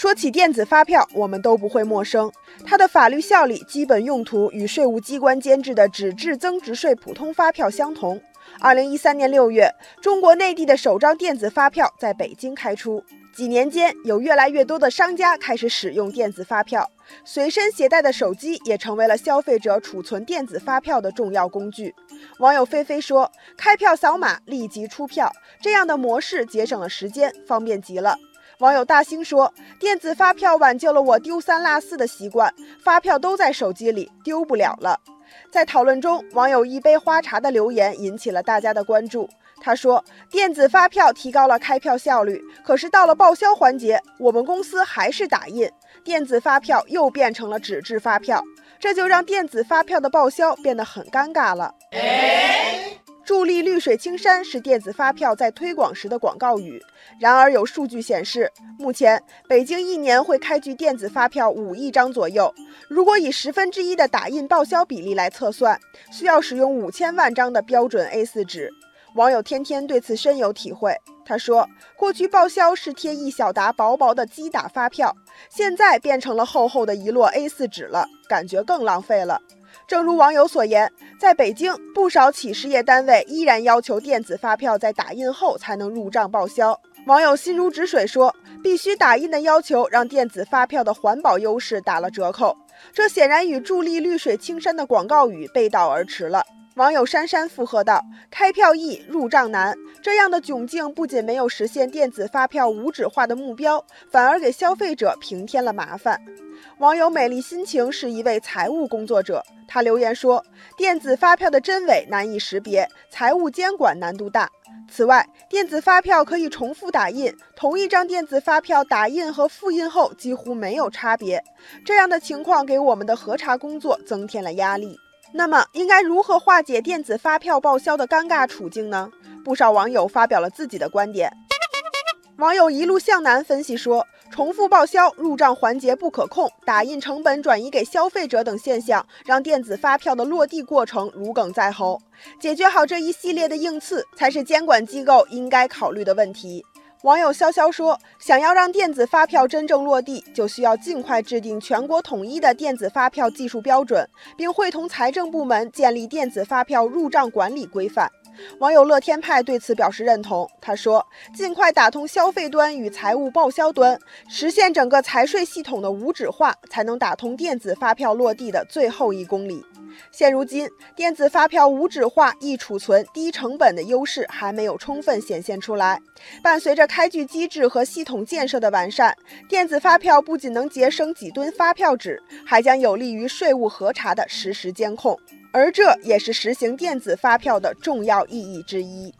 说起电子发票，我们都不会陌生。它的法律效力、基本用途与税务机关监制的纸质增值税普通发票相同。二零一三年六月，中国内地的首张电子发票在北京开出。几年间，有越来越多的商家开始使用电子发票，随身携带的手机也成为了消费者储存电子发票的重要工具。网友菲菲说：“开票扫码立即出票，这样的模式节省了时间，方便极了。”网友大兴说：“电子发票挽救了我丢三落四的习惯，发票都在手机里，丢不了了。”在讨论中，网友一杯花茶的留言引起了大家的关注。他说：“电子发票提高了开票效率，可是到了报销环节，我们公司还是打印，电子发票又变成了纸质发票，这就让电子发票的报销变得很尴尬了。”水青山是电子发票在推广时的广告语。然而，有数据显示，目前北京一年会开具电子发票五亿张左右。如果以十分之一的打印报销比例来测算，需要使用五千万张的标准 A4 纸。网友天天对此深有体会。他说：“过去报销是贴一小沓薄薄的机打发票，现在变成了厚厚的一摞 A4 纸了，感觉更浪费了。”正如网友所言，在北京，不少企事业单位依然要求电子发票在打印后才能入账报销。网友心如止水说：“必须打印的要求，让电子发票的环保优势打了折扣。这显然与助力绿水青山的广告语背道而驰了。”网友珊珊附和道：“开票易，入账难，这样的窘境不仅没有实现电子发票无纸化的目标，反而给消费者平添了麻烦。”网友美丽心情是一位财务工作者，他留言说：“电子发票的真伪难以识别，财务监管难度大。此外，电子发票可以重复打印，同一张电子发票打印和复印后几乎没有差别，这样的情况给我们的核查工作增添了压力。”那么，应该如何化解电子发票报销的尴尬处境呢？不少网友发表了自己的观点。网友一路向南分析说，重复报销、入账环节不可控、打印成本转移给消费者等现象，让电子发票的落地过程如鲠在喉。解决好这一系列的硬刺，才是监管机构应该考虑的问题。网友潇潇说：“想要让电子发票真正落地，就需要尽快制定全国统一的电子发票技术标准，并会同财政部门建立电子发票入账管理规范。”网友乐天派对此表示认同。他说：“尽快打通消费端与财务报销端，实现整个财税系统的无纸化，才能打通电子发票落地的最后一公里。”现如今，电子发票无纸化、易储存、低成本的优势还没有充分显现出来。伴随着开具机制和系统建设的完善，电子发票不仅能节省几吨发票纸，还将有利于税务核查的实时监控。而这也是实行电子发票的重要意义之一。